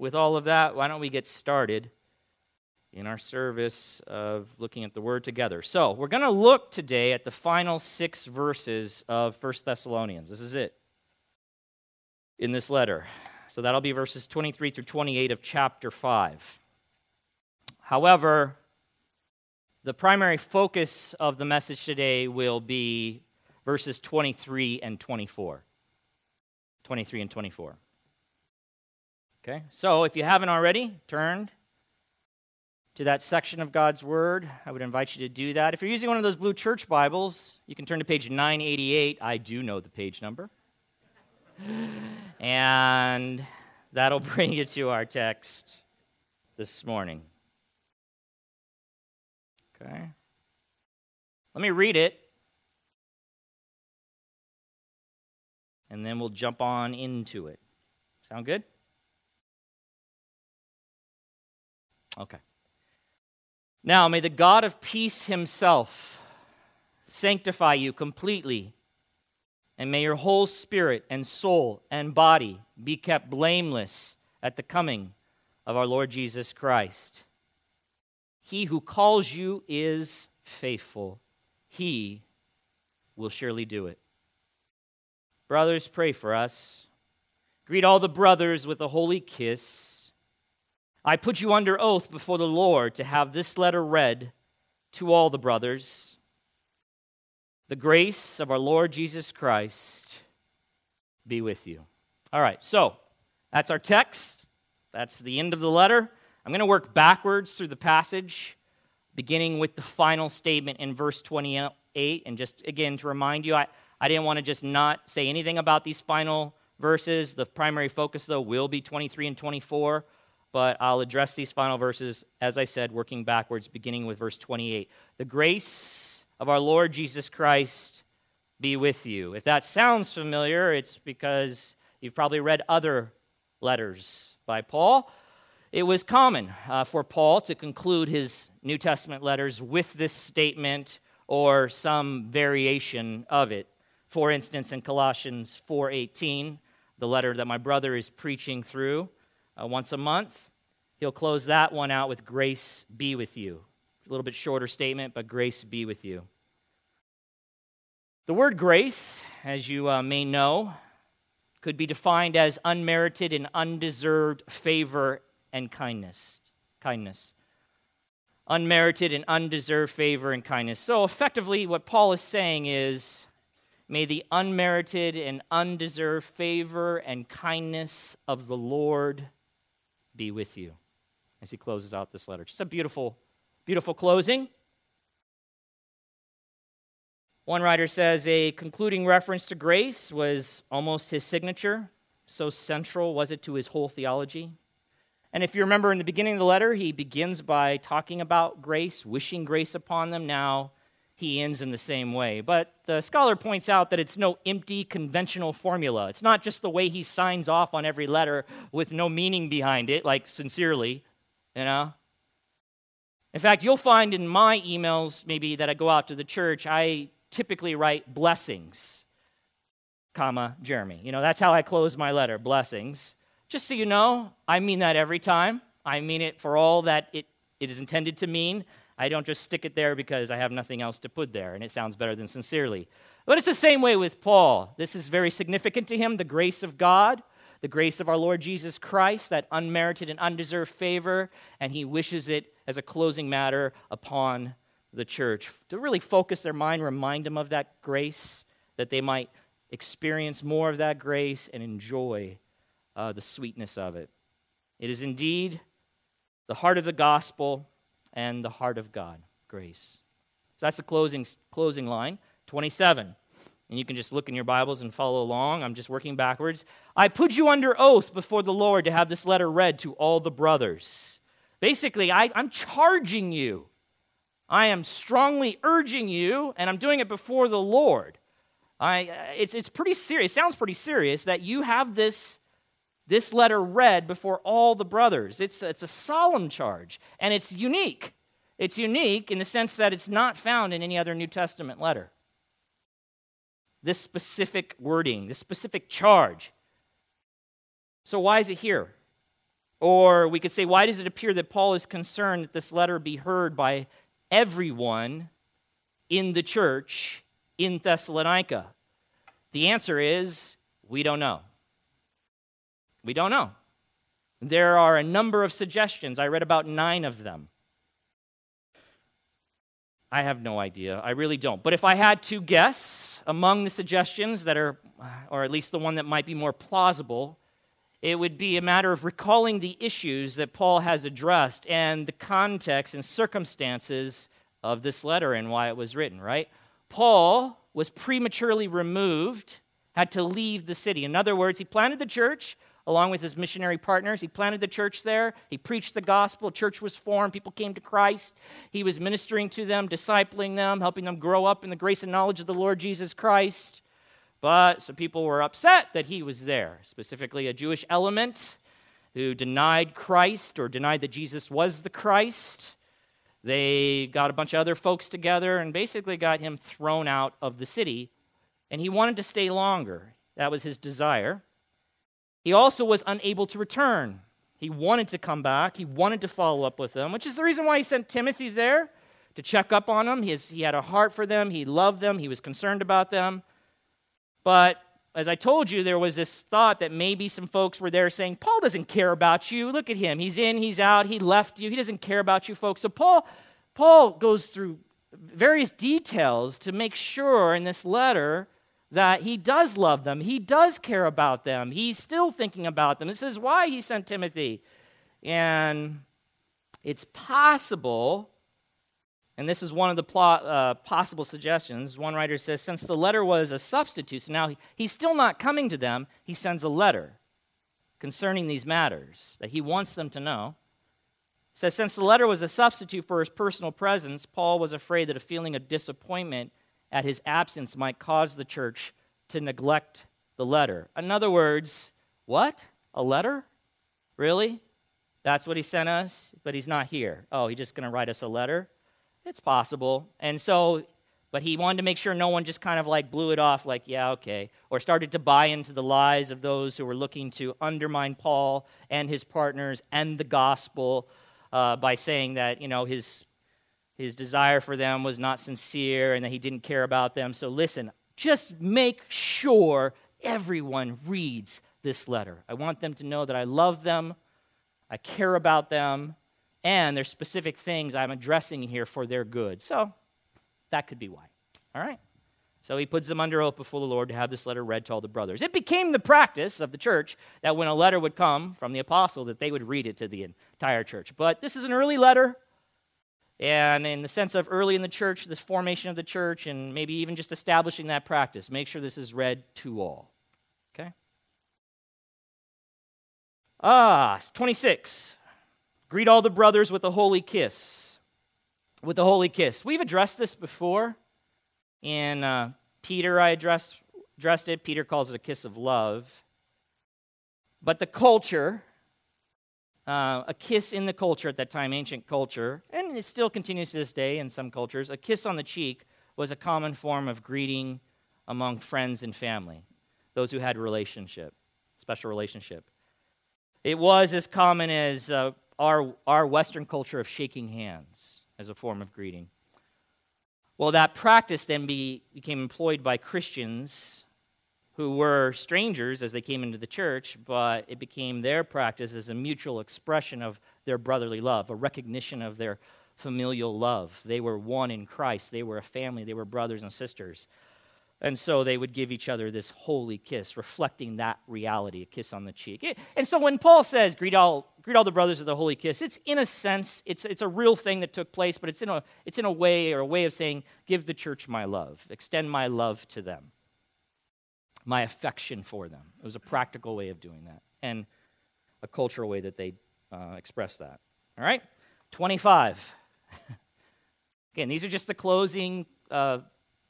with all of that, why don't we get started in our service of looking at the Word together? So, we're going to look today at the final six verses of 1 Thessalonians. This is it in this letter. So, that'll be verses 23 through 28 of chapter 5. However, the primary focus of the message today will be verses 23 and 24. 23 and 24. Okay, so if you haven't already turned to that section of God's Word, I would invite you to do that. If you're using one of those blue church Bibles, you can turn to page 988. I do know the page number. and that'll bring you to our text this morning. Okay. Let me read it. And then we'll jump on into it. Sound good? Okay. Now, may the God of peace himself sanctify you completely, and may your whole spirit and soul and body be kept blameless at the coming of our Lord Jesus Christ. He who calls you is faithful, he will surely do it. Brothers, pray for us. Greet all the brothers with a holy kiss. I put you under oath before the Lord to have this letter read to all the brothers. The grace of our Lord Jesus Christ be with you. All right, so that's our text. That's the end of the letter. I'm going to work backwards through the passage, beginning with the final statement in verse 28. And just again, to remind you, I, I didn't want to just not say anything about these final verses. The primary focus, though, will be 23 and 24. But I'll address these final verses, as I said, working backwards, beginning with verse 28. The grace of our Lord Jesus Christ be with you. If that sounds familiar, it's because you've probably read other letters by Paul. It was common uh, for Paul to conclude his New Testament letters with this statement or some variation of it. For instance, in Colossians 4:18, the letter that my brother is preaching through uh, once a month, he'll close that one out with grace be with you. A little bit shorter statement, but grace be with you. The word grace, as you uh, may know, could be defined as unmerited and undeserved favor and kindness. Kindness. Unmerited and undeserved favor and kindness. So, effectively, what Paul is saying is may the unmerited and undeserved favor and kindness of the Lord be with you as he closes out this letter. Just a beautiful, beautiful closing. One writer says a concluding reference to grace was almost his signature. So central was it to his whole theology. And if you remember in the beginning of the letter, he begins by talking about grace, wishing grace upon them. Now he ends in the same way. But the scholar points out that it's no empty conventional formula. It's not just the way he signs off on every letter with no meaning behind it, like sincerely, you know? In fact, you'll find in my emails, maybe that I go out to the church, I typically write blessings, comma, Jeremy. You know, that's how I close my letter, blessings. Just so you know, I mean that every time. I mean it for all that it, it is intended to mean. I don't just stick it there because I have nothing else to put there, and it sounds better than sincerely. But it's the same way with Paul. This is very significant to him the grace of God, the grace of our Lord Jesus Christ, that unmerited and undeserved favor, and he wishes it as a closing matter upon the church to really focus their mind, remind them of that grace, that they might experience more of that grace and enjoy uh, the sweetness of it. It is indeed the heart of the gospel and the heart of God, grace. So that's the closing, closing line, 27. And you can just look in your Bibles and follow along. I'm just working backwards. I put you under oath before the Lord to have this letter read to all the brothers. Basically, I, I'm charging you. I am strongly urging you, and I'm doing it before the Lord. I, it's, it's pretty serious. It sounds pretty serious that you have this this letter read before all the brothers. It's, it's a solemn charge, and it's unique. It's unique in the sense that it's not found in any other New Testament letter. This specific wording, this specific charge. So, why is it here? Or we could say, why does it appear that Paul is concerned that this letter be heard by everyone in the church in Thessalonica? The answer is we don't know. We don't know. There are a number of suggestions. I read about nine of them. I have no idea. I really don't. But if I had to guess among the suggestions that are, or at least the one that might be more plausible, it would be a matter of recalling the issues that Paul has addressed and the context and circumstances of this letter and why it was written, right? Paul was prematurely removed, had to leave the city. In other words, he planted the church, along with his missionary partners. He planted the church there. He preached the gospel. church was formed. People came to Christ. He was ministering to them, discipling them, helping them grow up in the grace and knowledge of the Lord Jesus Christ. But some people were upset that he was there, specifically a Jewish element who denied Christ or denied that Jesus was the Christ. They got a bunch of other folks together and basically got him thrown out of the city. And he wanted to stay longer. That was his desire. He also was unable to return. He wanted to come back. He wanted to follow up with them, which is the reason why he sent Timothy there to check up on them. He, has, he had a heart for them. He loved them. He was concerned about them. But as I told you, there was this thought that maybe some folks were there saying, Paul doesn't care about you. Look at him. He's in, he's out, he left you. He doesn't care about you folks. So Paul, Paul goes through various details to make sure in this letter that he does love them, he does care about them, he's still thinking about them. This is why he sent Timothy. And it's possible, and this is one of the plot, uh, possible suggestions. One writer says, since the letter was a substitute, so now he, he's still not coming to them, he sends a letter concerning these matters that he wants them to know. says, since the letter was a substitute for his personal presence, Paul was afraid that a feeling of disappointment at his absence might cause the church to neglect the letter. In other words, what? A letter? Really? That's what he sent us, but he's not here. Oh, he's just going to write us a letter? It's possible. And so, but he wanted to make sure no one just kind of like blew it off, like, yeah, okay, or started to buy into the lies of those who were looking to undermine Paul and his partners and the gospel uh, by saying that, you know, his his desire for them was not sincere and that he didn't care about them. So listen, just make sure everyone reads this letter. I want them to know that I love them, I care about them, and there's specific things I'm addressing here for their good. So that could be why. All right? So he puts them under oath before the Lord to have this letter read to all the brothers. It became the practice of the church that when a letter would come from the apostle that they would read it to the entire church. But this is an early letter. And in the sense of early in the church, this formation of the church, and maybe even just establishing that practice, make sure this is read to all. Okay? Ah, 26. Greet all the brothers with a holy kiss. With a holy kiss. We've addressed this before. In uh, Peter, I addressed, addressed it. Peter calls it a kiss of love. But the culture, uh, a kiss in the culture at that time, ancient culture, and it still continues to this day in some cultures, a kiss on the cheek was a common form of greeting among friends and family, those who had relationship, special relationship. It was as common as uh, our, our Western culture of shaking hands as a form of greeting. Well, that practice then be, became employed by Christians who were strangers as they came into the church, but it became their practice as a mutual expression of their brotherly love, a recognition of their familial love. They were one in Christ, they were a family, they were brothers and sisters. And so they would give each other this holy kiss, reflecting that reality, a kiss on the cheek. And so when Paul says, greet all, greet all the brothers with a holy kiss, it's in a sense, it's, it's a real thing that took place, but it's in, a, it's in a way or a way of saying, give the church my love, extend my love to them my affection for them. It was a practical way of doing that and a cultural way that they uh, express that. All right? 25. Again, these are just the closing uh,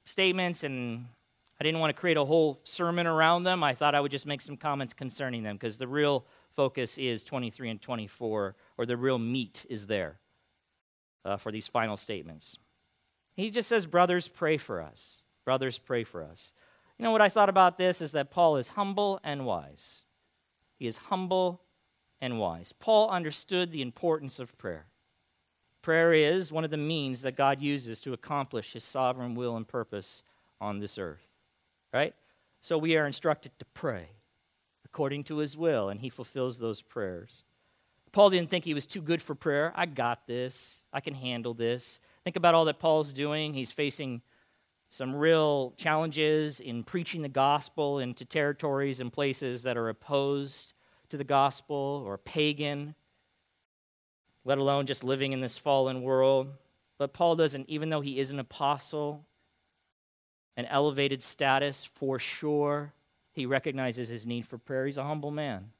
statements, and I didn't want to create a whole sermon around them. I thought I would just make some comments concerning them because the real focus is 23 and 24, or the real meat is there uh, for these final statements. He just says, Brothers, pray for us. Brothers, pray for us. You know what I thought about this is that Paul is humble and wise. He is humble and wise. Paul understood the importance of prayer. Prayer is one of the means that God uses to accomplish his sovereign will and purpose on this earth. Right? So we are instructed to pray according to his will, and he fulfills those prayers. Paul didn't think he was too good for prayer. I got this. I can handle this. Think about all that Paul's doing. He's facing some real challenges in preaching the gospel into territories and places that are opposed to the gospel or pagan, let alone just living in this fallen world. But Paul doesn't, even though he is an apostle, an elevated status for sure, he recognizes his need for prayer. He's a humble man.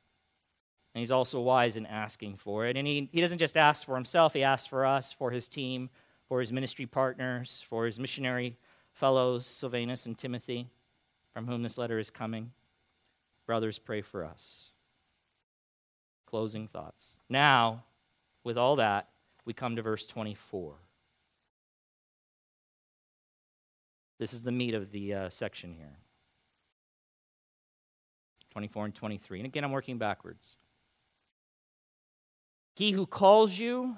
And he's also wise in asking for it. And he, he doesn't just ask for himself, he asks for us, for his team, for his ministry partners, for his missionary fellows, Silvanus and Timothy, from whom this letter is coming. Brothers, pray for us. Closing thoughts. Now, with all that, we come to verse 24. This is the meat of the uh, section here 24 and 23. And again, I'm working backwards. He who calls you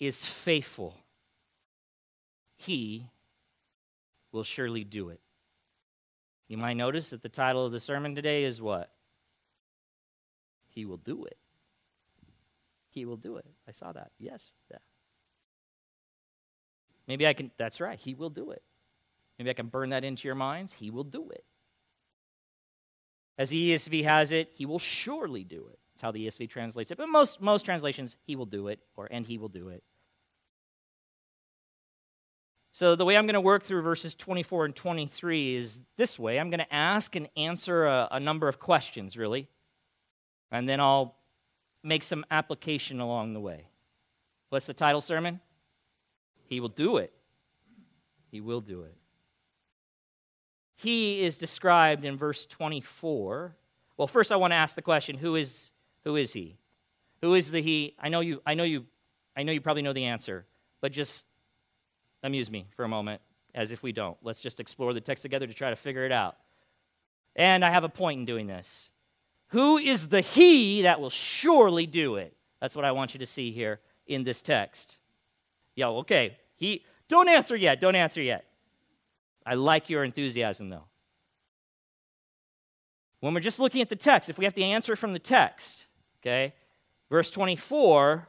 is faithful. He will surely do it. You might notice that the title of the sermon today is what? He will do it. He will do it. I saw that. Yes. Yeah. Maybe I can, that's right. He will do it. Maybe I can burn that into your minds. He will do it. As the ESV has it, he will surely do it. That's how the ESV translates it. But most, most translations, he will do it, or and he will do it. So, the way I'm going to work through verses 24 and 23 is this way I'm going to ask and answer a, a, number of questions, really, and then I'll make some application along the way. What's the title sermon? He will do it. He will do it. He is described in verse 24. Well, first I want to ask the question, who is who is he? Who is the he? I know you I know you I know you probably know the answer, but just amuse me for a moment, as if we don't. Let's just explore the text together to try to figure it out. And I have a point in doing this. Who is the he that will surely do it? That's what I want you to see here in this text. Yo, okay. He don't answer yet. Don't answer yet. I like your enthusiasm though. When we're just looking at the text, if we have to answer from the text, okay? Verse 24,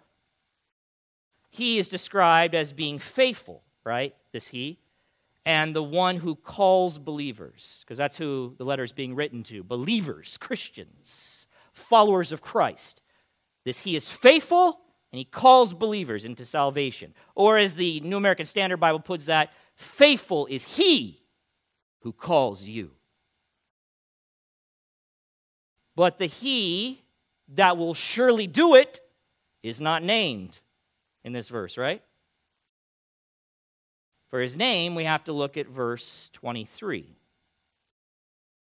he is described as being faithful right? This he. And the one who calls believers, because that's who the letter is being written to believers, Christians, followers of Christ. This he is faithful and he calls believers into salvation. Or as the New American Standard Bible puts that, faithful is he who calls you. But the he that will surely do it is not named in this verse, right? For his name, we have to look at verse 23.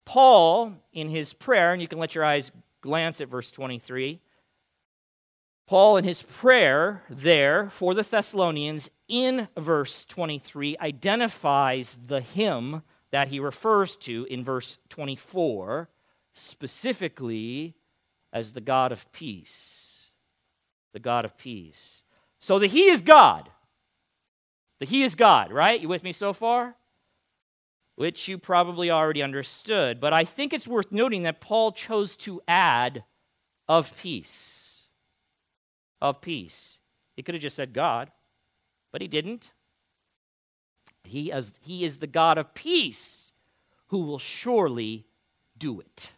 Paul, in his prayer, and you can let your eyes glance at verse 23. Paul, in his prayer there for the Thessalonians, in verse 23, identifies the him that he refers to in verse 24, specifically as the God of peace. The God of peace. So that he is God. That He is God, right? You with me so far? Which you probably already understood. But I think it's worth noting that Paul chose to add of peace. Of peace. He could have just said God, but he didn't. He is, he is the God of peace who will surely do it.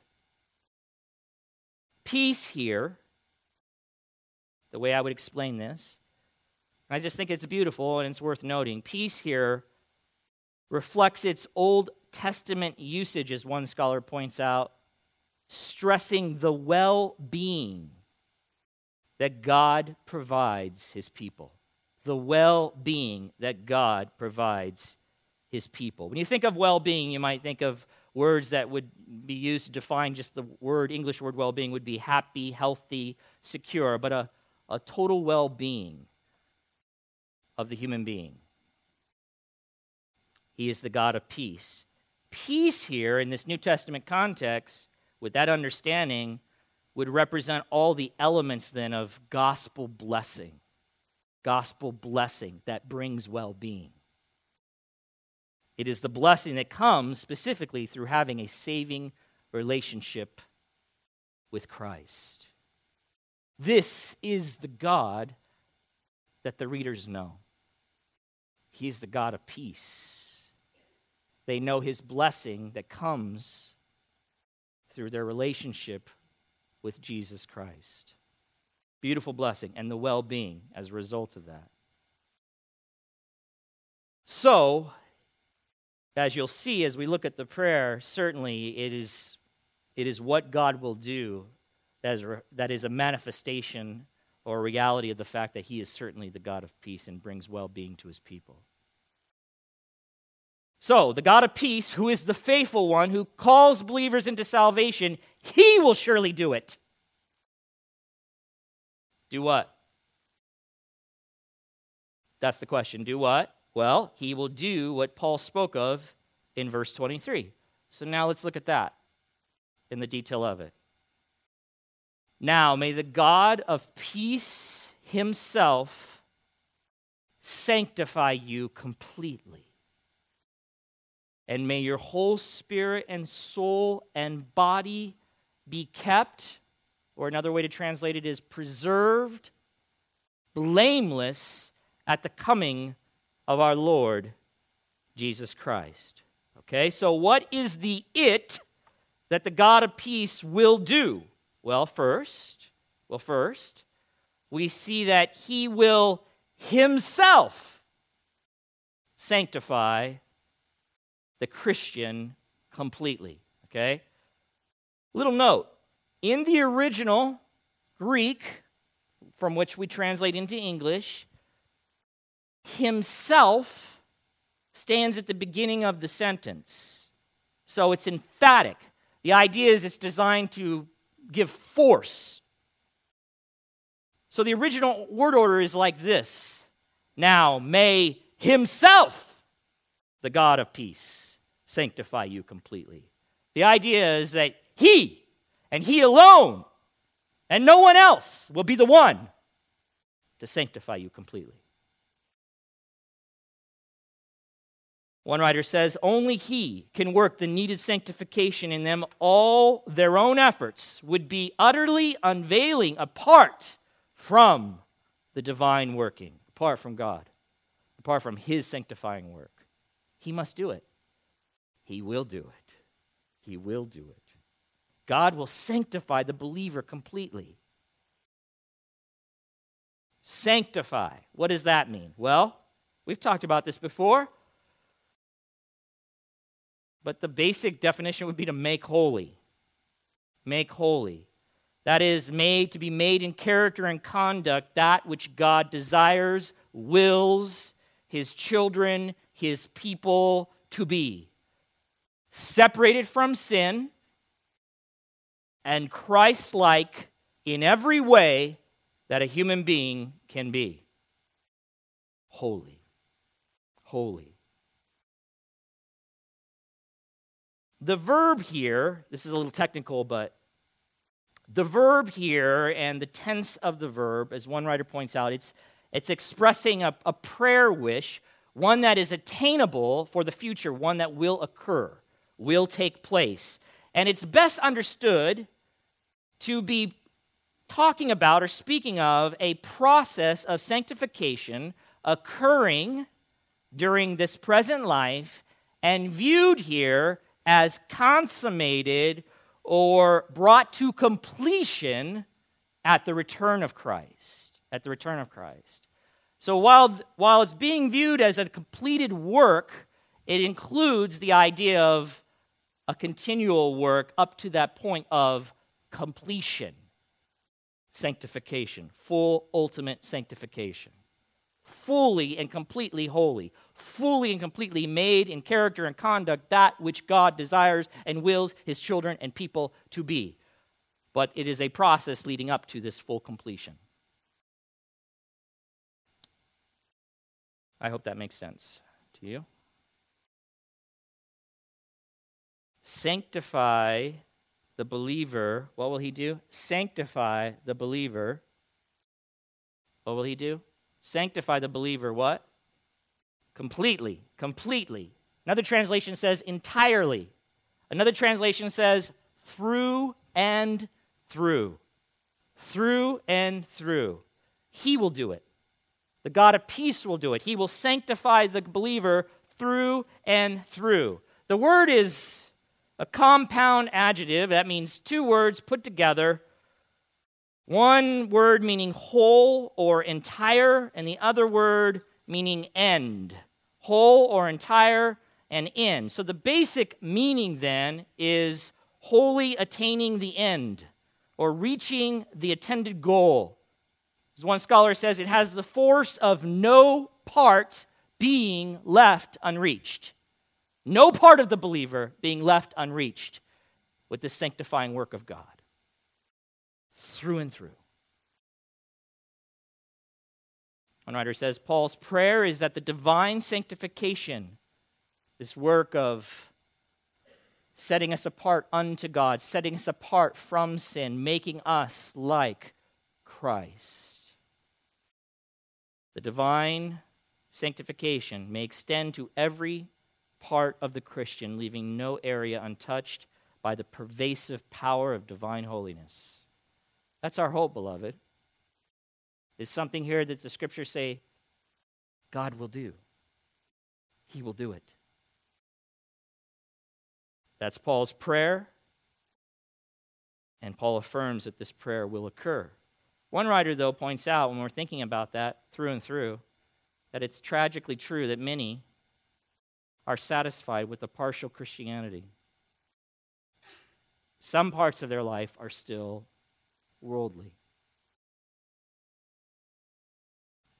Peace here, the way I would explain this, I just think it's beautiful and it's worth noting. Peace here reflects its Old Testament usage, as one scholar points out, stressing the well being that God provides his people. The well being that God provides his people. When you think of well being, you might think of words that would be used to define just the word, English word well being would be happy, healthy, secure, but a, a total well being of the human being. He is the God of peace. Peace here in this New Testament context, with that understanding, would represent all the elements then of gospel blessing. Gospel blessing that brings well being. It is the blessing that comes specifically through having a saving relationship with Christ. This is the God that the readers know. He is the God of peace. They know his blessing that comes through their relationship with Jesus Christ. Beautiful blessing and the well being as a result of that. So, as you'll see as we look at the prayer, certainly it is, it is what God will do that is, that is a manifestation or a reality of the fact that He is certainly the God of peace and brings well being to His people. So, the God of peace, who is the faithful one, who calls believers into salvation, He will surely do it. Do what? That's the question. Do what? Well, he will do what Paul spoke of in verse 23. So now let's look at that in the detail of it. Now, may the God of peace himself sanctify you completely. And may your whole spirit and soul and body be kept, or another way to translate it is preserved, blameless at the coming of our Lord Jesus Christ. Okay, so what is the it that the God of peace will do? Well, first, well, first, we see that he will himself sanctify the Christian completely. Okay? Little note in the original Greek, from which we translate into English, himself stands at the beginning of the sentence. So it's emphatic. The idea is it's designed to give force. So the original word order is like this Now may himself, the God of peace, sanctify you completely. The idea is that he and he alone and no one else will be the one to sanctify you completely. One writer says, Only He can work the needed sanctification in them. All their own efforts would be utterly unveiling apart from the divine working, apart from God, apart from His sanctifying work. He must do it. He will do it. He will do it. God will sanctify the believer completely. Sanctify. What does that mean? Well, we've talked about this before. But the basic definition would be to make holy. Make holy. That is, made to be made in character and conduct that which God desires, wills his children, his people to be. Separated from sin and Christ like in every way that a human being can be. Holy. Holy. The verb here, this is a little technical, but the verb here and the tense of the verb, as one writer points out, it's, it's expressing a, a prayer wish, one that is attainable for the future, one that will occur, will take place. And it's best understood to be talking about or speaking of a process of sanctification occurring during this present life and viewed here as consummated or brought to completion at the return of Christ. At the return of Christ. So while, while it's being viewed as a completed work, it includes the idea of a continual work up to that point of completion, sanctification, full ultimate sanctification, fully and completely holy fully and completely made in character and conduct that which God desires and wills his children and people to be. But it is a process leading up to this full completion. I hope that makes sense to you. Sanctify the believer, what will he do? Sanctify the believer. What will he do? Sanctify the believer, what? Completely. Completely. Another translation says entirely. Another translation says through and through. Through and through. He will do it. The God of peace will do it. He will sanctify the believer through and through. The word is a compound adjective. That means two words put together. One word meaning whole or entire, and the other word meaning end. Whole or entire and end. So the basic meaning then is wholly attaining the end or reaching the intended goal. As one scholar says, it has the force of no part being left unreached. No part of the believer being left unreached with the sanctifying work of God. Through and through. One writer says Paul's prayer is that the divine sanctification, this work of setting us apart unto God, setting us apart from sin, making us like Christ. The divine sanctification may extend to every part of the Christian, leaving no area untouched by the pervasive power of divine holiness. That's our hope, beloved. Is something here that the scriptures say God will do. He will do it. That's Paul's prayer, and Paul affirms that this prayer will occur. One writer, though, points out when we're thinking about that through and through that it's tragically true that many are satisfied with a partial Christianity. Some parts of their life are still worldly.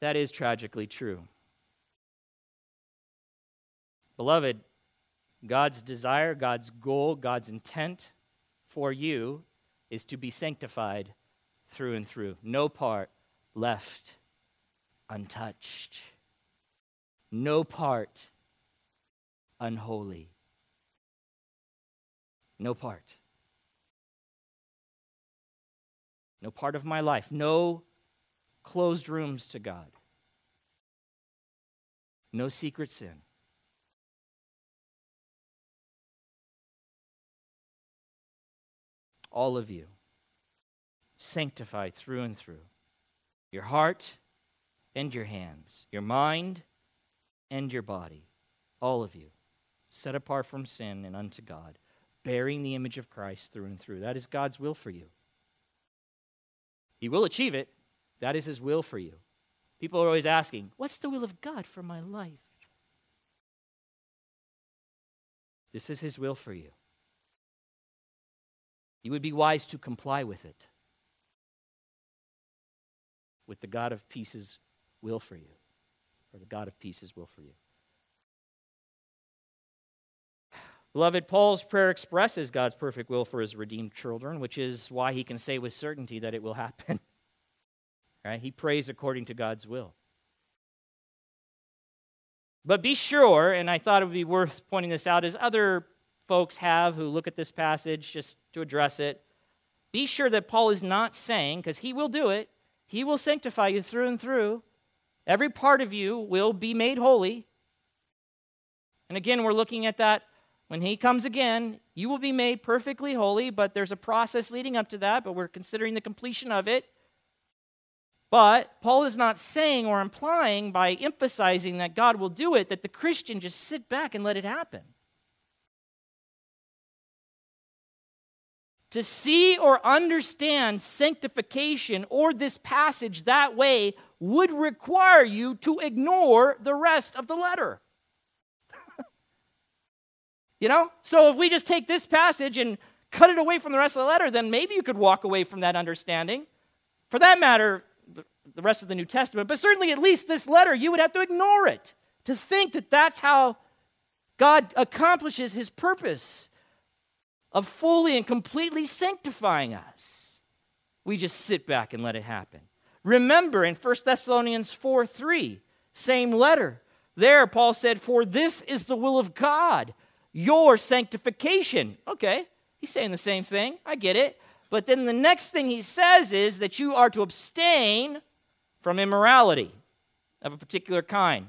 That is tragically true. Beloved, God's desire, God's goal, God's intent for you is to be sanctified through and through. No part left untouched. No part unholy. No part. No part of my life. No closed rooms to God. No secret sin. All of you sanctified through and through. Your heart and your hands, your mind and your body. All of you set apart from sin and unto God, bearing the image of Christ through and through. That is God's will for you. He will achieve it. That is His will for you. People are always asking, What's the will of God for my life? This is His will for you. You would be wise to comply with it, with the God of peace's will for you, or the God of peace's will for you. Beloved, Paul's prayer expresses God's perfect will for his redeemed children, which is why he can say with certainty that it will happen. right? He prays according to God's will. But be sure, and I thought it would be worth pointing this out as other folks have who look at this passage just to address it. Be sure that Paul is not saying, because he will do it, he will sanctify you through and through. Every part of you will be made holy. And again, we're looking at that when he comes again, you will be made perfectly holy, but there's a process leading up to that, but we're considering the completion of it. But Paul is not saying or implying by emphasizing that God will do it that the Christian just sit back and let it happen. To see or understand sanctification or this passage that way would require you to ignore the rest of the letter. You know? So if we just take this passage and cut it away from the rest of the letter, then maybe you could walk away from that understanding. For that matter, the rest of the New Testament, but certainly at least this letter, you would have to ignore it to think that that's how God accomplishes his purpose of fully and completely sanctifying us. We just sit back and let it happen. Remember in 1 Thessalonians 4 3, same letter. There, Paul said, For this is the will of God your sanctification. Okay, He's saying the same thing. I get it. But then the next thing he says is that you are to abstain from immorality of a particular kind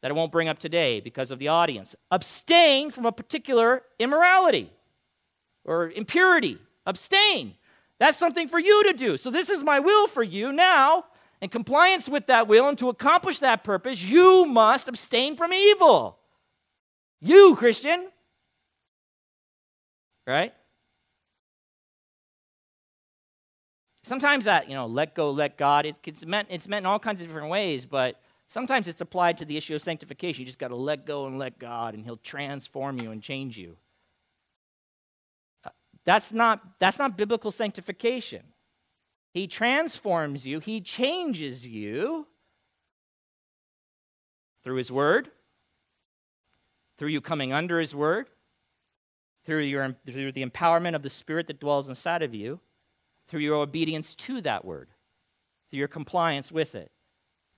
that I won't bring up today because of the audience. Abstain from a particular immorality or impurity. Abstain. That's something for you to do. So, this is my will for you. Now, in compliance with that will and to accomplish that purpose, you must abstain from evil. You, Christian. Right? Sometimes that, you know, let go, let God, it, it's, meant, it's meant in all kinds of different ways, but sometimes it's applied to the issue of sanctification. You just got to let go and let God, and He'll transform you and change you. Uh, that's not, that's not biblical sanctification. He transforms you, He changes you through His Word, through you coming under His Word, through, your, through the empowerment of the Spirit that dwells inside of you, through your obedience to that Word, through your compliance with it.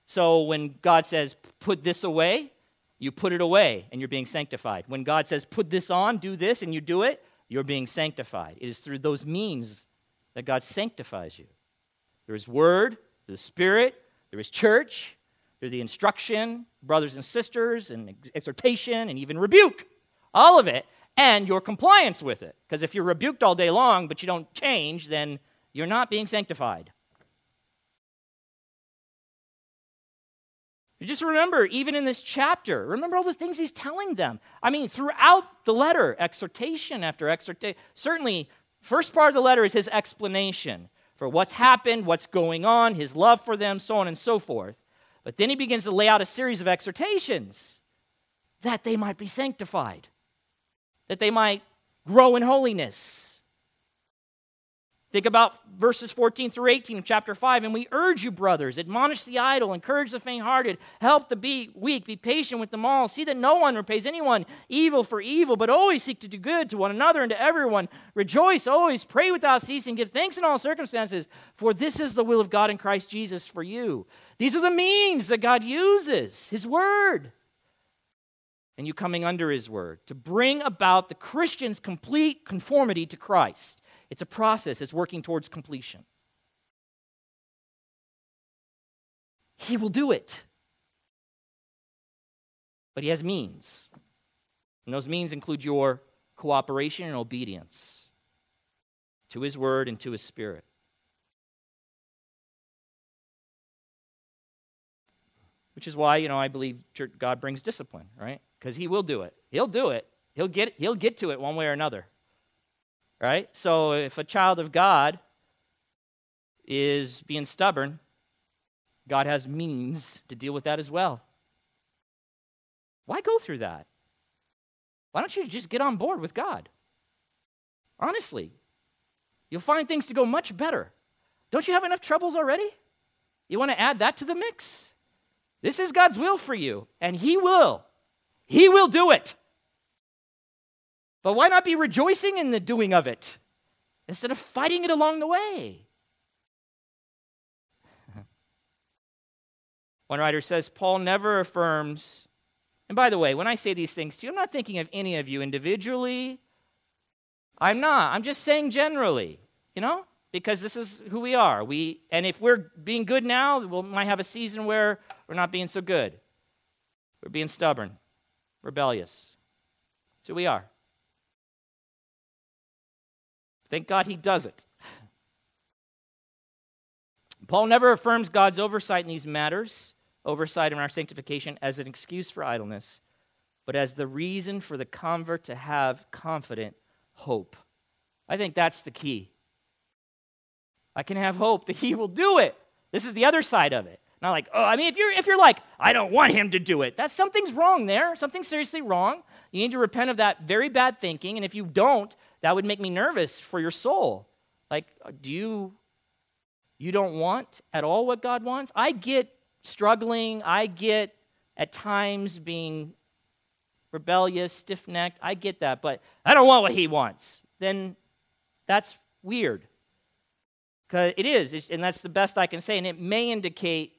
So when God says, put this away, you put it away and you're being sanctified. When God says, put this on, do this, and you do it, you're being sanctified. It is through those means that God sanctifies you. There is word, there is spirit, there is church, there's the instruction, brothers and sisters, and exhortation, and even rebuke. All of it, and your compliance with it. Because if you're rebuked all day long, but you don't change, then you're not being sanctified. Just remember, even in this chapter, remember all the things he's telling them. I mean, throughout the letter, exhortation after exhortation. Certainly, first part of the letter is his explanation for what's happened, what's going on, his love for them, so on and so forth. But then he begins to lay out a series of exhortations that they might be sanctified, that they might grow in holiness Think about verses 14 through 18 of chapter 5. And we urge you, brothers, admonish the idle, encourage the faint hearted, help the weak, be patient with them all. See that no one repays anyone evil for evil, but always seek to do good to one another and to everyone. Rejoice always, pray without ceasing, give thanks in all circumstances, for this is the will of God in Christ Jesus for you. These are the means that God uses, His Word. And you coming under His Word to bring about the Christian's complete conformity to Christ. It's a process, it's working towards completion. He will do it. But He has means. And those means include your cooperation and obedience to His Word and to His Spirit. Which is why, you know, I believe God brings discipline, right? Because He will do it. He'll do it. He'll get, he'll get to it one way or another right? So if a child of God is being stubborn, God has means to deal with that as well. Why go through that? Why don't you just get on board with God? Honestly, you'll find things to go much better. Don't you have enough troubles already? You want to add that to the mix? This is God's will for you, and He will. He will do it. But why not be rejoicing in the doing of it instead of fighting it along the way? One writer says Paul never affirms, and by the way, when I say these things to you, I'm not thinking of any of you individually. I'm not. I'm just saying generally, you know, because this is who we are. We and if we're being good now, we might have a season where we're not being so good. We're being stubborn, rebellious. That's who we are. Thank God he does it. Paul never affirms God's oversight in these matters, oversight in our sanctification, as an excuse for idleness, but as the reason for the convert to have confident hope. I think that's the key. I can have hope that he will do it. This is the other side of it. Not like, oh, I mean, if you're if you're like, I don't want him to do it, that's something's wrong there. Something's seriously wrong. You need to repent of that very bad thinking, and if you don't, that would make me nervous for your soul. Like, do you you don't want at all what God wants? I get struggling, I get at times being rebellious, stiff-necked. I get that, but I don't want what he wants. Then that's weird. Cuz it is, and that's the best I can say and it may indicate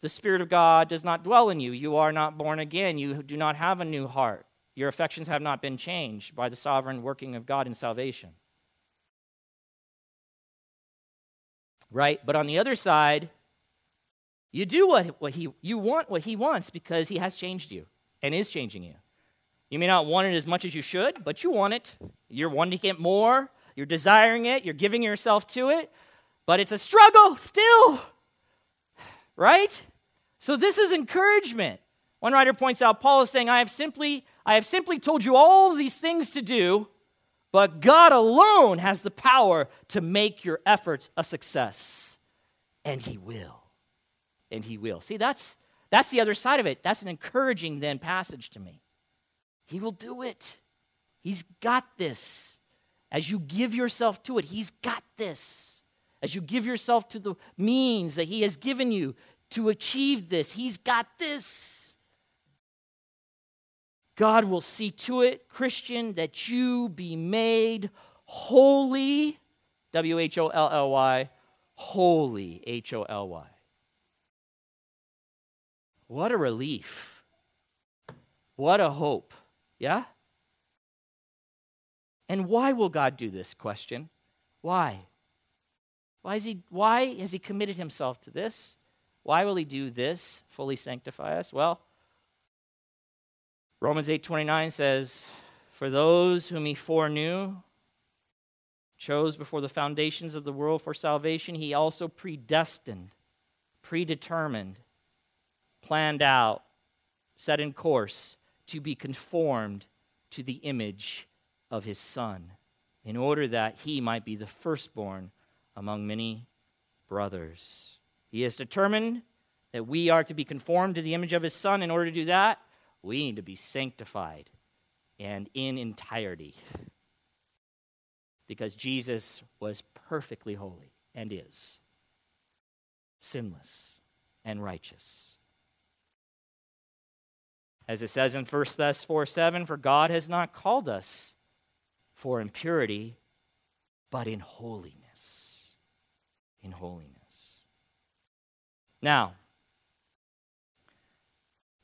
the spirit of God does not dwell in you. You are not born again. You do not have a new heart. Your affections have not been changed by the sovereign working of God in salvation. Right? But on the other side, you do what, what he, you want what he wants because he has changed you and is changing you. You may not want it as much as you should, but you want it. You're wanting it more. You're desiring it. You're giving yourself to it. But it's a struggle still. Right? So this is encouragement. One writer points out Paul is saying, I have simply, I have simply told you all these things to do, but God alone has the power to make your efforts a success. And he will. And he will. See, that's that's the other side of it. That's an encouraging then passage to me. He will do it. He's got this. As you give yourself to it, He's got this. As you give yourself to the means that He has given you to achieve this, He's got this. God will see to it, Christian, that you be made wholly, W H O L L Y, holy, H O L Y. What a relief. What a hope. Yeah? And why will God do this question? Why? Why, is he, why has he committed himself to this? Why will he do this, fully sanctify us? Well, Romans 8:29 says, "For those whom he foreknew, chose before the foundations of the world for salvation, he also predestined, predetermined, planned out, set in course to be conformed to the image of his Son, in order that he might be the firstborn among many brothers. He has determined that we are to be conformed to the image of his Son. In order to do that, we need to be sanctified and in entirety. Because Jesus was perfectly holy and is sinless and righteous. As it says in 1 Thess 4 7, for God has not called us for impurity, but in holiness. In holiness. Now,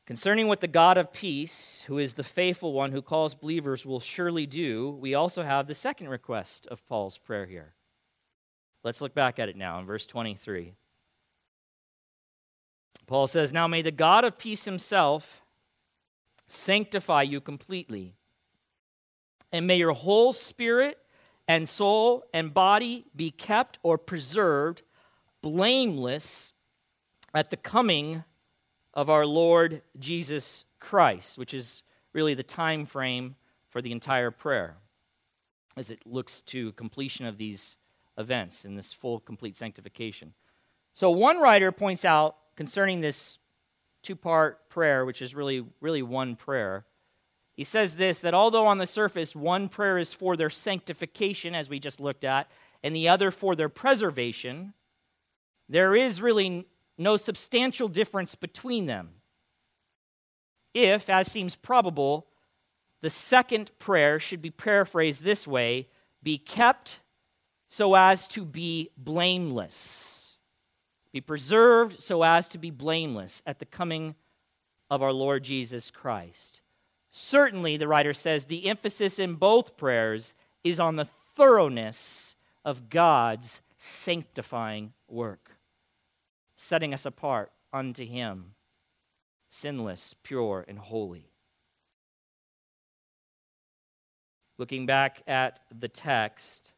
concerning what the God of peace, who is the faithful one who calls believers, will surely do, we also have the second request of Paul's prayer here. Let's look back at it now in verse 23. Paul says, Now may the God of peace himself sanctify you completely. And may your whole spirit and soul and body be kept or preserved blameless at the coming of our Lord Jesus Christ, which is really the time frame for the entire prayer as it looks to completion of these events in this full complete sanctification. So one writer points out concerning this two part prayer, which is really, really one prayer. He says this that although on the surface one prayer is for their sanctification, as we just looked at, and the other for their preservation, there is really no substantial difference between them. If, as seems probable, the second prayer should be paraphrased this way be kept so as to be blameless be preserved so as to be blameless at the coming of our Lord Jesus Christ. Certainly, the writer says, the emphasis in both prayers is on the thoroughness of God's sanctifying work, setting us apart unto Him, sinless, pure, and holy. Looking back at the text,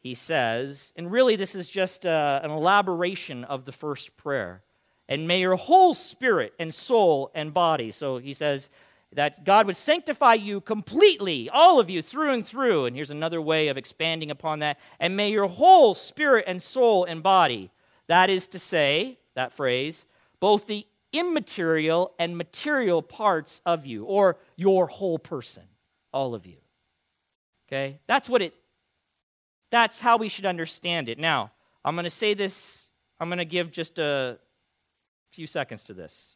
he says, and really this is just uh, an elaboration of the first prayer. And may your whole spirit and soul and body, so he says that God would sanctify you completely, all of you through and through. And here's another way of expanding upon that. And may your whole spirit and soul and body, that is to say, that phrase, both the immaterial and material parts of you, or your whole person, all of you. Okay? That's what it that's how we should understand it. Now, I'm going to say this, I'm going to give just a few seconds to this.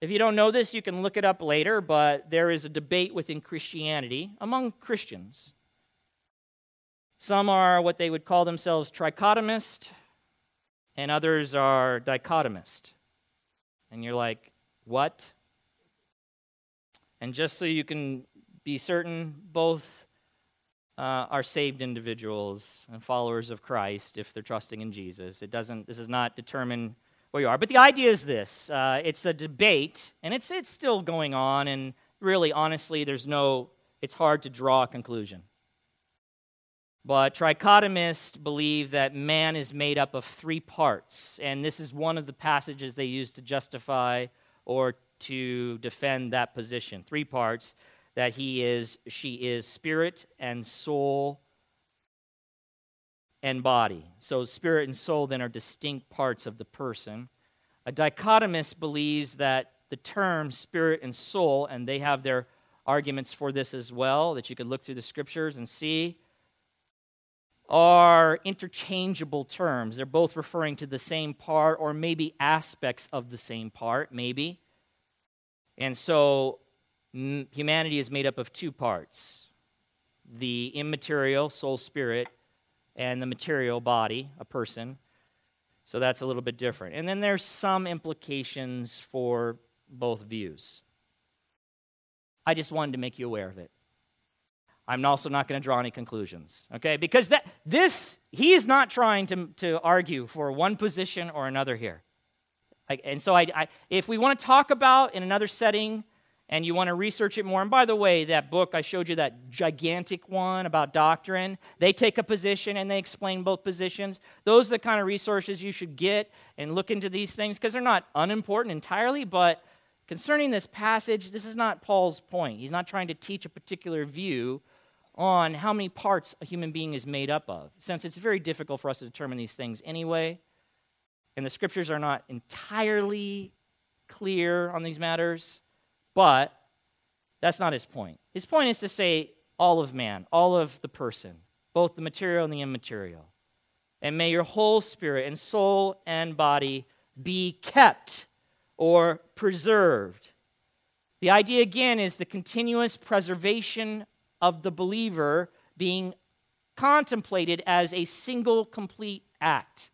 If you don't know this, you can look it up later, but there is a debate within Christianity among Christians. Some are what they would call themselves trichotomist, and others are dichotomist. And you're like, what? And just so you can be certain, both uh, are saved individuals and followers of Christ if they're trusting in Jesus. It doesn't, this does not determine where you are. But the idea is this uh, it's a debate, and it's, it's still going on, and really, honestly, there's no, it's hard to draw a conclusion. But trichotomists believe that man is made up of three parts, and this is one of the passages they use to justify or to defend that position. Three parts that he is, she is spirit and soul and body. So, spirit and soul then are distinct parts of the person. A dichotomist believes that the term spirit and soul, and they have their arguments for this as well, that you could look through the scriptures and see, are interchangeable terms. They're both referring to the same part or maybe aspects of the same part, maybe. And so humanity is made up of two parts the immaterial soul, spirit, and the material body, a person. So that's a little bit different. And then there's some implications for both views. I just wanted to make you aware of it. I'm also not going to draw any conclusions, okay? Because that, this, he's not trying to, to argue for one position or another here. I, and so, I, I, if we want to talk about in another setting and you want to research it more, and by the way, that book I showed you, that gigantic one about doctrine, they take a position and they explain both positions. Those are the kind of resources you should get and look into these things because they're not unimportant entirely, but concerning this passage, this is not Paul's point. He's not trying to teach a particular view on how many parts a human being is made up of, since it's very difficult for us to determine these things anyway, and the scriptures are not entirely clear on these matters. But that's not his point. His point is to say all of man, all of the person, both the material and the immaterial. And may your whole spirit and soul and body be kept or preserved. The idea again is the continuous preservation of the believer being contemplated as a single complete act.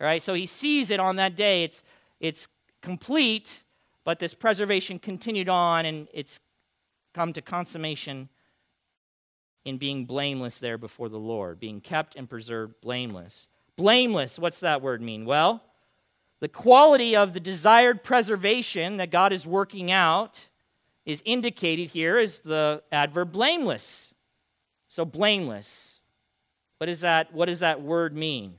All right, so he sees it on that day. It's, it's complete, but this preservation continued on, and it's come to consummation in being blameless there before the Lord, being kept and preserved blameless. Blameless, what's that word mean? Well, the quality of the desired preservation that God is working out is indicated here as the adverb blameless. So blameless. What is that what does that word mean?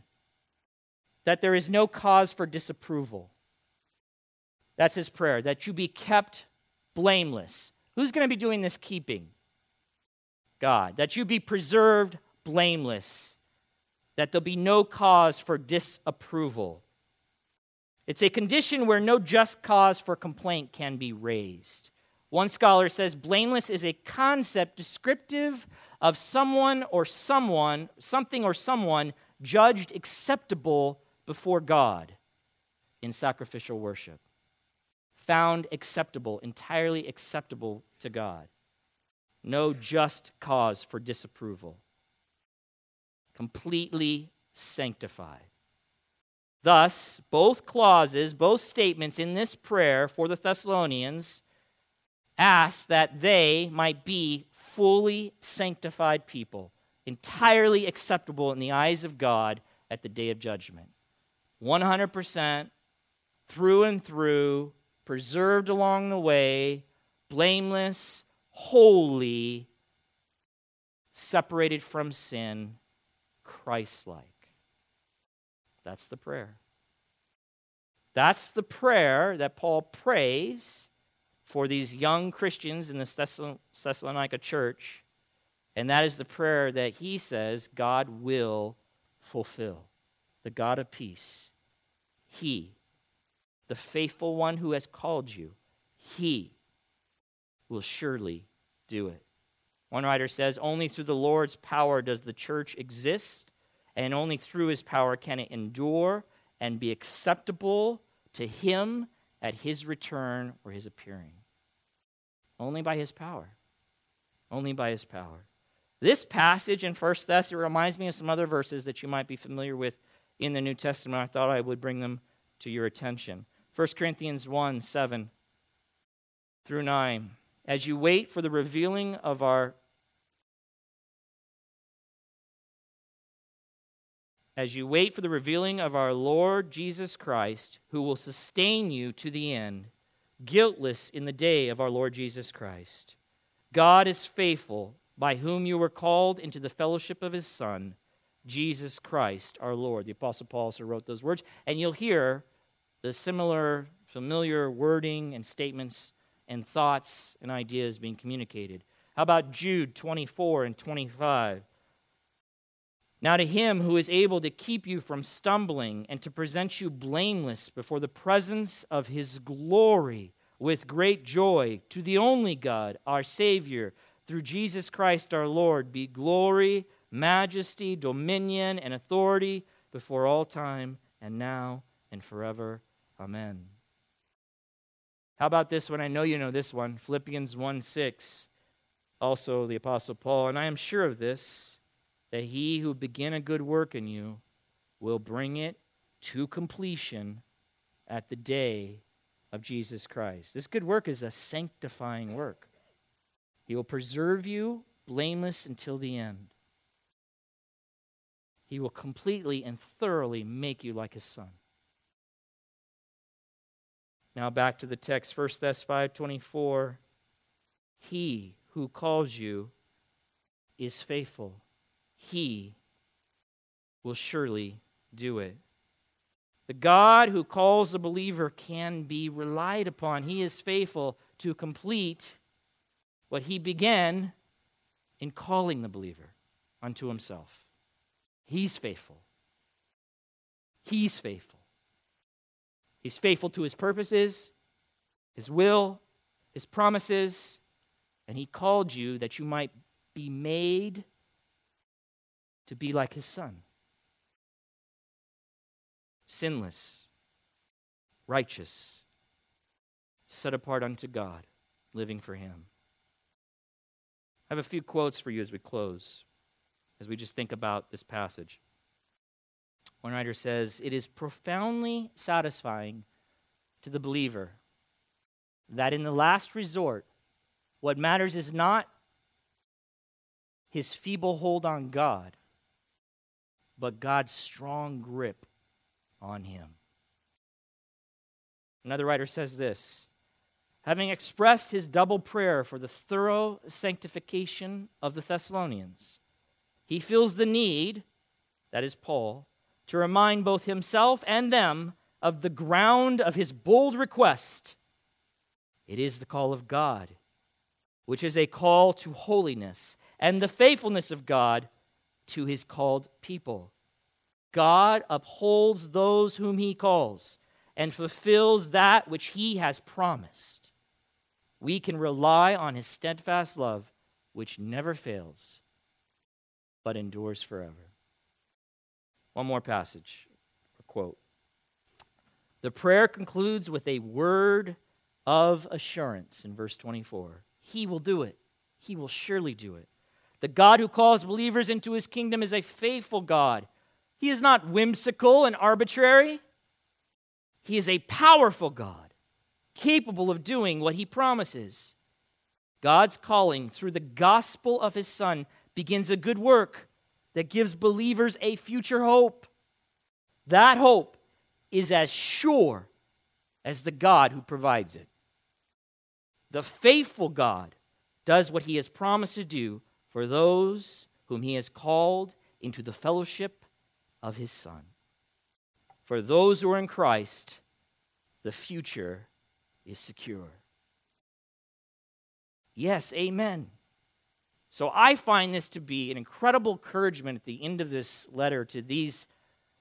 That there is no cause for disapproval. That's his prayer, that you be kept blameless. Who's going to be doing this keeping? God. That you be preserved blameless. That there'll be no cause for disapproval. It's a condition where no just cause for complaint can be raised. One scholar says blameless is a concept descriptive of someone or someone, something or someone judged acceptable before God in sacrificial worship found acceptable, entirely acceptable to God. No just cause for disapproval. Completely sanctified. Thus, both clauses, both statements in this prayer for the Thessalonians ask that they might be fully sanctified people, entirely acceptable in the eyes of God at the day of judgment. 100% through and through, preserved along the way, blameless, holy, separated from sin, Christ like. That's the prayer. That's the prayer that Paul prays for these young Christians in the Thessalonica church. And that is the prayer that he says God will fulfill. The God of peace. He the faithful one who has called you, he will surely do it. One writer says, Only through the Lord's power does the church exist, and only through his power can it endure and be acceptable to him at his return or his appearing. Only by his power. Only by his power. This passage in First Thess, it reminds me of some other verses that you might be familiar with in the New Testament. I thought I would bring them to your attention. 1 Corinthians 1 7 through 9. as you wait for the revealing of our as you wait for the revealing of our Lord Jesus Christ, who will sustain you to the end, guiltless in the day of our Lord Jesus Christ. God is faithful, by whom you were called into the fellowship of his Son, Jesus Christ our Lord. The Apostle Paul also wrote those words, and you'll hear the similar, familiar wording and statements and thoughts and ideas being communicated. How about Jude 24 and 25? Now, to him who is able to keep you from stumbling and to present you blameless before the presence of his glory with great joy, to the only God, our Savior, through Jesus Christ our Lord, be glory, majesty, dominion, and authority before all time and now and forever. Amen. How about this one? I know you know this one Philippians 1 6, also the Apostle Paul. And I am sure of this that he who began a good work in you will bring it to completion at the day of Jesus Christ. This good work is a sanctifying work. He will preserve you blameless until the end. He will completely and thoroughly make you like his son. Now back to the text, 1 Thess 5:24. He who calls you is faithful he will surely do it. The God who calls the believer can be relied upon. He is faithful to complete what he began in calling the believer unto himself. He's faithful. He's faithful. He's faithful to his purposes, his will, his promises, and he called you that you might be made to be like his son sinless, righteous, set apart unto God, living for him. I have a few quotes for you as we close, as we just think about this passage. One writer says, It is profoundly satisfying to the believer that in the last resort, what matters is not his feeble hold on God, but God's strong grip on him. Another writer says this having expressed his double prayer for the thorough sanctification of the Thessalonians, he feels the need, that is Paul, to remind both himself and them of the ground of his bold request. It is the call of God, which is a call to holiness, and the faithfulness of God to his called people. God upholds those whom he calls and fulfills that which he has promised. We can rely on his steadfast love, which never fails, but endures forever. One more passage, a quote. The prayer concludes with a word of assurance in verse 24. He will do it. He will surely do it. The God who calls believers into his kingdom is a faithful God. He is not whimsical and arbitrary. He is a powerful God, capable of doing what he promises. God's calling through the gospel of his Son begins a good work that gives believers a future hope. That hope is as sure as the God who provides it. The faithful God does what he has promised to do for those whom he has called into the fellowship of his Son. For those who are in Christ, the future is secure. Yes, amen. So I find this to be an incredible encouragement at the end of this letter to these.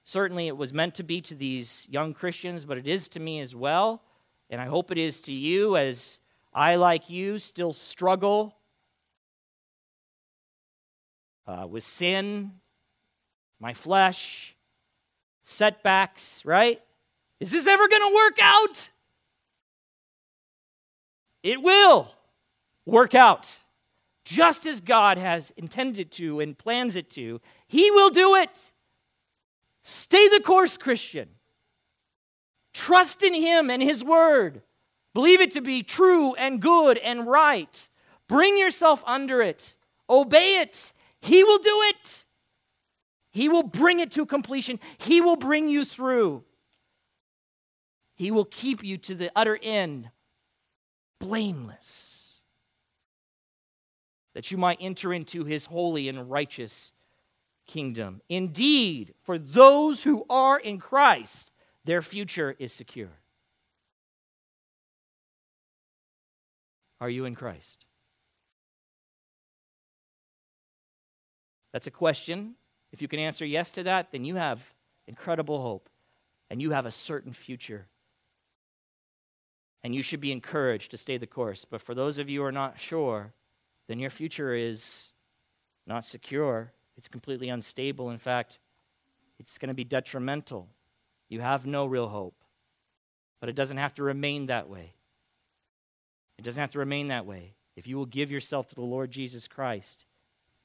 Certainly, it was meant to be to these young Christians, but it is to me as well. And I hope it is to you as I, like you, still struggle uh, with sin, my flesh, setbacks, right? Is this ever going to work out? It will work out. Just as God has intended to and plans it to, He will do it. Stay the course, Christian. Trust in Him and His Word. Believe it to be true and good and right. Bring yourself under it. Obey it. He will do it. He will bring it to completion. He will bring you through. He will keep you to the utter end, blameless, that you might enter into his holy and righteous kingdom. Indeed, for those who are in Christ, their future is secure. Are you in Christ? That's a question. If you can answer yes to that, then you have incredible hope and you have a certain future. And you should be encouraged to stay the course. But for those of you who are not sure, then your future is not secure. It's completely unstable. In fact, it's going to be detrimental. You have no real hope. But it doesn't have to remain that way. It doesn't have to remain that way. If you will give yourself to the Lord Jesus Christ,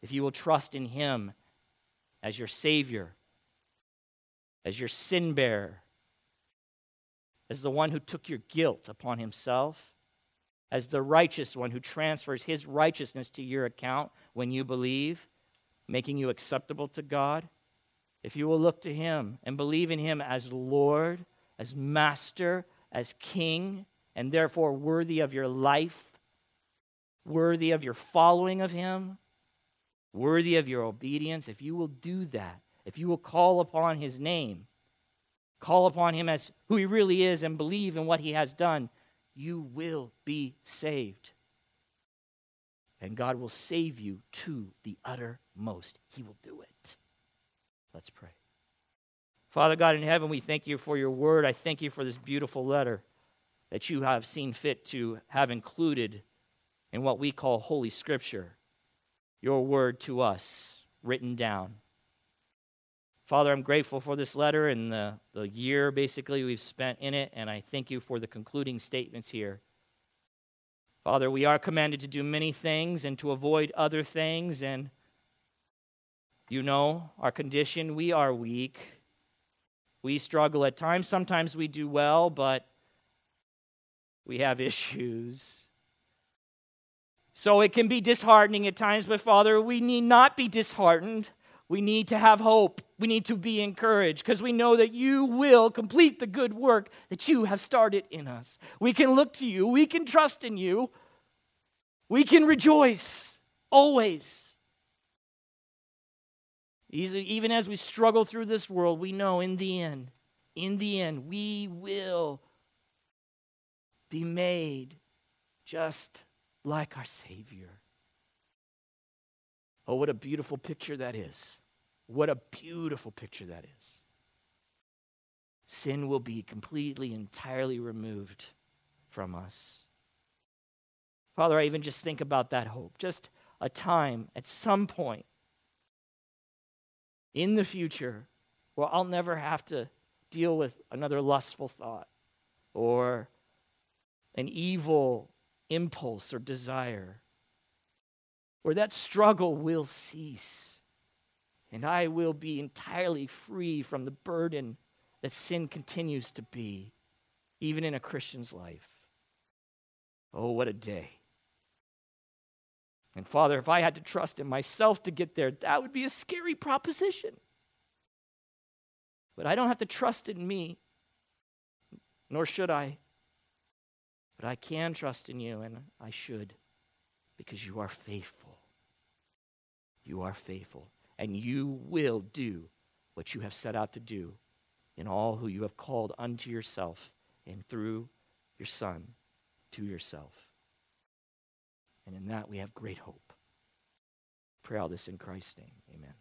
if you will trust in Him as your Savior, as your sin bearer, as the one who took your guilt upon Himself, as the righteous one who transfers His righteousness to your account when you believe, making you acceptable to God, if you will look to Him and believe in Him as Lord, as Master, as King, and therefore worthy of your life, worthy of your following of Him, worthy of your obedience, if you will do that, if you will call upon his name, call upon him as who he really is, and believe in what he has done, you will be saved. And God will save you to the uttermost. He will do it. Let's pray. Father God in heaven, we thank you for your word. I thank you for this beautiful letter that you have seen fit to have included in what we call Holy Scripture your word to us written down. Father, I'm grateful for this letter and the, the year basically we've spent in it, and I thank you for the concluding statements here. Father, we are commanded to do many things and to avoid other things, and you know our condition. We are weak. We struggle at times. Sometimes we do well, but we have issues. So it can be disheartening at times, but Father, we need not be disheartened. We need to have hope. We need to be encouraged because we know that you will complete the good work that you have started in us. We can look to you, we can trust in you, we can rejoice always. Even as we struggle through this world, we know in the end, in the end, we will be made just like our Savior. Oh, what a beautiful picture that is. What a beautiful picture that is. Sin will be completely, entirely removed from us. Father, I even just think about that hope. Just a time at some point in the future where I'll never have to deal with another lustful thought or an evil impulse or desire, or that struggle will cease. And I will be entirely free from the burden that sin continues to be, even in a Christian's life. Oh, what a day. And Father, if I had to trust in myself to get there, that would be a scary proposition. But I don't have to trust in me, nor should I. But I can trust in you, and I should, because you are faithful. You are faithful, and you will do what you have set out to do in all who you have called unto yourself and through your Son to yourself. And in that we have great hope. Pray all this in Christ's name. Amen.